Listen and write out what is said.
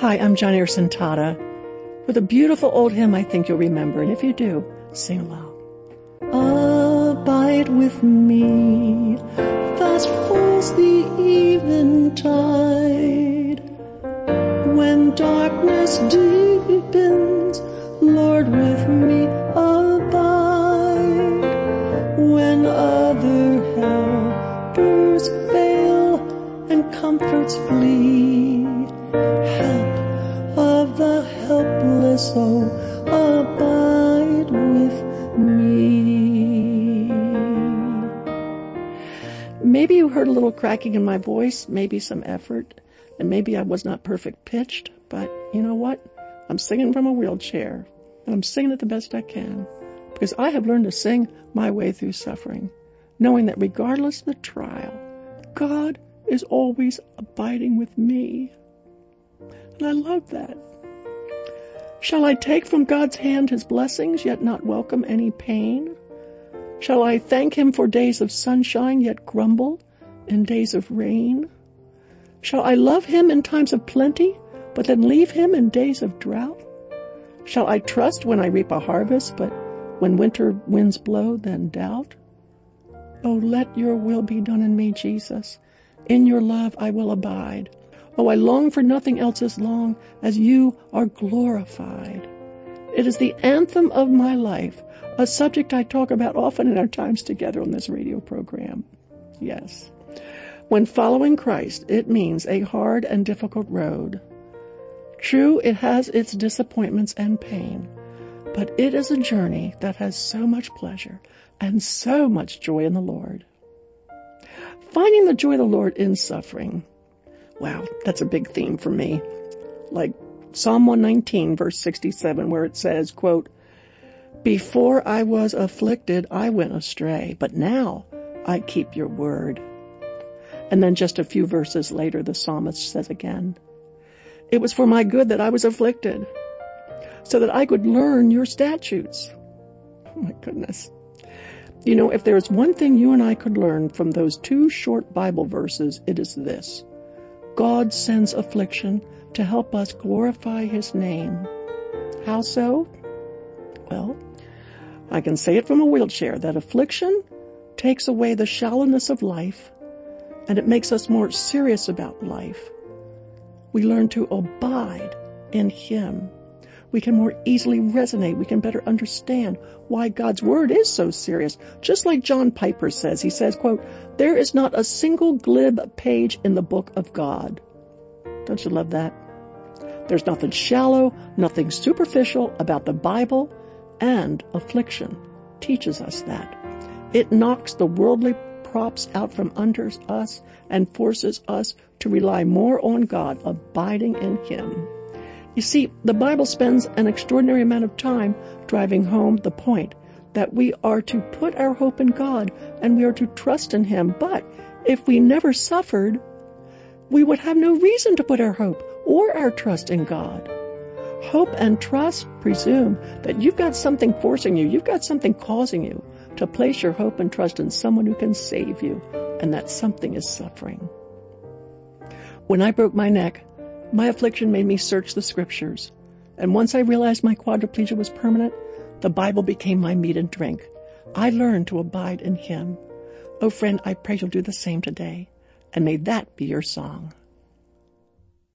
Hi, I'm Joni Eareckson Tada with a beautiful old hymn I think you'll remember, and if you do, sing along. Abide with me, fast falls the eventide. When darkness deepens, Lord, with me abide. When other helpers fail and comforts flee, oh, abide with me. Maybe you heard a little cracking in my voice, maybe some effort, and maybe I was not perfect pitched, but you know what? I'm singing from a wheelchair, and I'm singing it the best I can, because I have learned to sing my way through suffering, knowing that regardless of the trial, God is always abiding with me. And I love that. Shall I take from God's hand his blessings, yet not welcome any pain? Shall I thank him for days of sunshine, yet grumble in days of rain? Shall I love him in times of plenty, but then leave him in days of drought? Shall I trust when I reap a harvest, but when winter winds blow, then doubt? Oh, let your will be done in me, Jesus. In your love I will abide. Oh, I long for nothing else as long as you are glorified. It is the anthem of my life, a subject I talk about often in our times together on this radio program. Yes. When following Christ, it means a hard and difficult road. True, it has its disappointments and pain, but it is a journey that has so much pleasure and so much joy in the Lord. Finding the joy of the Lord in suffering Wow, that's a big theme for me. Like Psalm 119 verse 67 where it says, quote, Before I was afflicted, I went astray, but now I keep your word. And then just a few verses later, the psalmist says again, It was for my good that I was afflicted, so that I could learn your statutes. Oh my goodness. You know, if there's one thing you and I could learn from those two short Bible verses, it is this. God sends affliction to help us glorify His name. How so? Well, I can say it from a wheelchair that affliction takes away the shallowness of life and it makes us more serious about life. We learn to abide in Him we can more easily resonate. We can better understand why God's word is so serious. Just like John Piper says, he says, quote, there is not a single glib page in the book of God. Don't you love that? There's nothing shallow, nothing superficial about the Bible and affliction teaches us that. It knocks the worldly props out from under us and forces us to rely more on God, abiding in Him. You see, the Bible spends an extraordinary amount of time driving home the point that we are to put our hope in God and we are to trust in Him. But if we never suffered, we would have no reason to put our hope or our trust in God. Hope and trust presume that you've got something forcing you, you've got something causing you to place your hope and trust in someone who can save you, and that something is suffering. When I broke my neck, my affliction made me search the scriptures, and once I realized my quadriplegia was permanent, the Bible became my meat and drink. I learned to abide in Him. Oh friend, I pray you'll do the same today, and may that be your song.